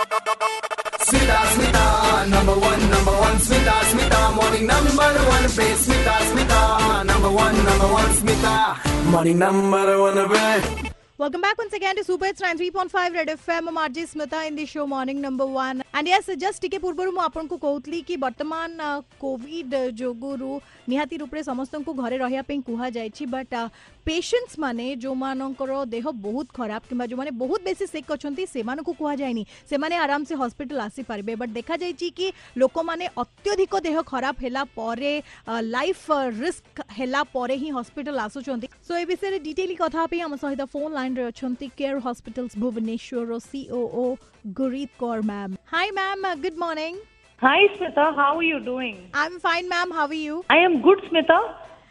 Smita, Smita, number one, number one, Smita, Smita, morning number one, पे Smita, Smita, number one, number one, Smita, morning number one, पे. Welcome back once again to Super Hits 93.5 Red FM I'm RJ Smita in the show morning number 1 and yes just ଟିକେ ପୂର୍ବରୁ ମୁଁ ଆପଣଙ୍କୁ କହୁଥିଲି କି ବର୍ତ୍ତମାନ Covid ଯୋଗୁରୁ ନିହାତି ରୂପରେ ସମସ୍ତଙ୍କୁ ଘରେ ରହିବା ପାଇଁ କୁହାଯାଇଛି ବଟ୍ ପେସେଣ୍ଟସ୍ ମାନେ ଯେଉଁମାନଙ୍କର ଦେହ ବହୁତ ଖରାପ କିମ୍ବା ଯେଉଁମାନେ ବହୁତ ବେଶୀ ସିକ୍ ଅଛନ୍ତି ସେମାନଙ୍କୁ କୁହାଯାଏନି ସେମାନେ ଆରାମସେ ହସ୍ପିଟାଲ ଆସିପାରିବେ ବଟ୍ ଦେଖାଯାଇଛି କି ଲୋକମାନେ ଅତ୍ୟଧିକ ଦେହ ଖରାପ ହେଲା ପରେ ଲାଇଫ୍ ରିସ୍କ ହେଲା ପରେ ହିଁ ହସ୍ପିଟାଲ ଆସୁଛନ୍ତି ସୋ ଏ ବିଷୟରେ ଡିଟେଲି କଥା ପାଇଁ ଆମ ସହିତ ଫୋନ୍ ଲାଇନ୍ରେ ଅଛନ୍ତି କେୟାର ହସ୍ପିଟାଲ୍ସ ଭୁବନେଶ୍ୱରର COO Gurit Kaur ma'am hi ma'am good morning Hi, Smita. How are you doing? I'm fine, ma'am. How are you? I am good, Smita.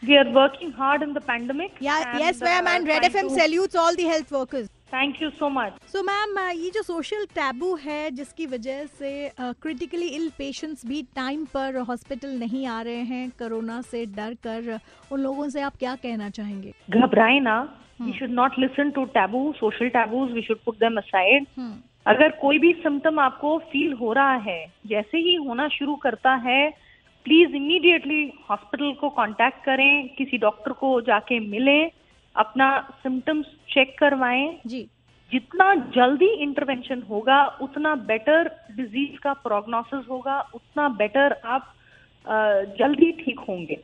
We are working hard in the pandemic. Yeah, and, yes, ma'am. uh, And Red trying FM to- salutes all the health workers. Thank you so much. So ma'am ये जो social taboo है जिसकी वजह से critically ill patients भी time पर hospital नहीं आ रहे हैं कोरोना से डर कर उन लोगों से आप क्या कहना चाहेंगे घबराए ना. We should not listen to taboo, social taboos. We should put them aside. अगर कोई भी सिम्टम आपको फील हो रहा है जैसे ही होना शुरू करता है प्लीज़ इमीडिएटली हॉस्पिटल को कांटेक्ट करें किसी डॉक्टर को जाके मिलें अपना सिम्टम्स चेक करवाएँ। जी। जितना जल्दी इंटरवेंशन होगा उतना बेटर डिज़ीज़ का प्रोग्नोसिस होगा उतना बेटर आप जल्दी ठीक होंगे।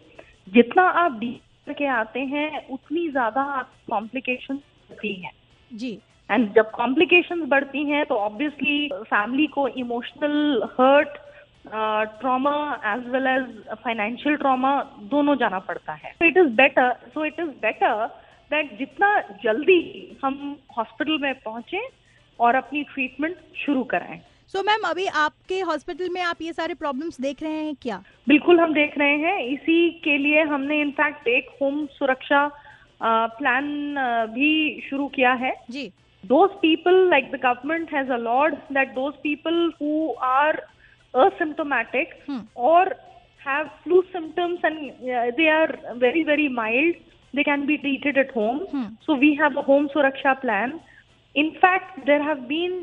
जितना आप डी के आते हैं उतनी ज़्यादा कॉम्प्लिकेशन होती हैं। जी। एंड जब कॉम्प्लिकेशंस बढ़ती हैं तो ऑब्वियसली फैमिली को emotional hurt trauma as well as financial trauma दोनों जाना पड़ता है। It is better so it is better that जितना जल्दी हम हॉस्पिटल में पहुँचे और अपनी ट्रीटमेंट शुरू कराएँ। सो मैम अभी आपके हॉस्पिटल में आप ये सारे प्रॉब्लम्स देख रहे हैं क्या बिल्कुल हम देख रहे हैं इसी के लिए हमने इनफैक्ट एक होम सुरक्षा प्लान भी शुरू किया है जी those people like the government has allowed that those people who are asymptomatic Hmm. or have flu symptoms and uh, they are very very mild they can be treated at home Hmm. so we have a home suraksha plan in fact there have been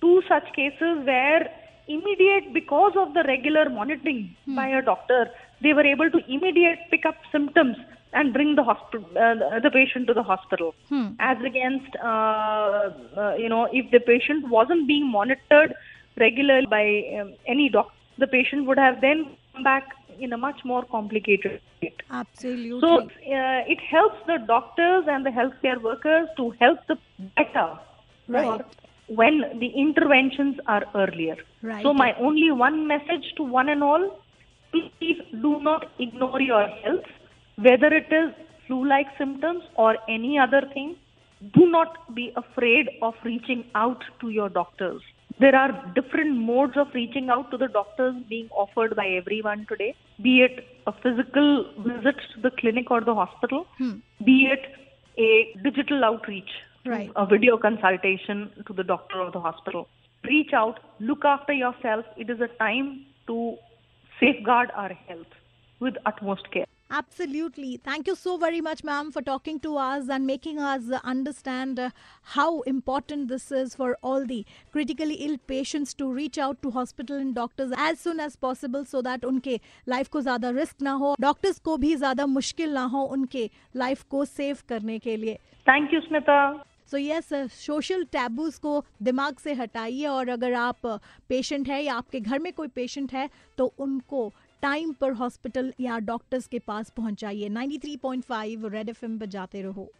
two such cases where immediate because of the regular monitoring by a doctor they were able to immediate pick up symptoms and bring the hospital uh, the patient to the hospital Hmm. as against uh, uh, you know if the patient wasn't being monitored regularly by um, any doctor the patient would have then come back in a much more complicated state Absolutely. so uh, it helps the doctors and the healthcare workers to help the better Right. When the interventions are earlier Right. so my only one message to one and all please do not ignore your health whether it is flu like symptoms or any other thing do not be afraid of reaching out to your doctors there are different modes of reaching out to the doctors being offered by everyone today be it a physical visit to the clinic or the hospital Hmm. be it a digital outreach Right. a video consultation to the doctor or the hospital reach out look after yourself it is a time to safeguard our health with utmost care Absolutely. Thank you so very much, ma'am, for talking to us and making us uh, understand uh, how important this is for all the critically ill patients to reach out to hospital and doctors as soon as possible so that उनके life को ज़्यादा risk ना हो doctors को भी ज़्यादा मुश्किल ना हो उनके लाइफ को सेव करने के लिए thank you smita So yes social taboos को दिमाग से हटाइए और अगर आप पेशेंट है या आपके घर में कोई पेशेंट है तो उनको टाइम पर हॉस्पिटल या डॉक्टर्स के पास पहुंचाइए। 93.5 रेड एफएम पर जाते रहो।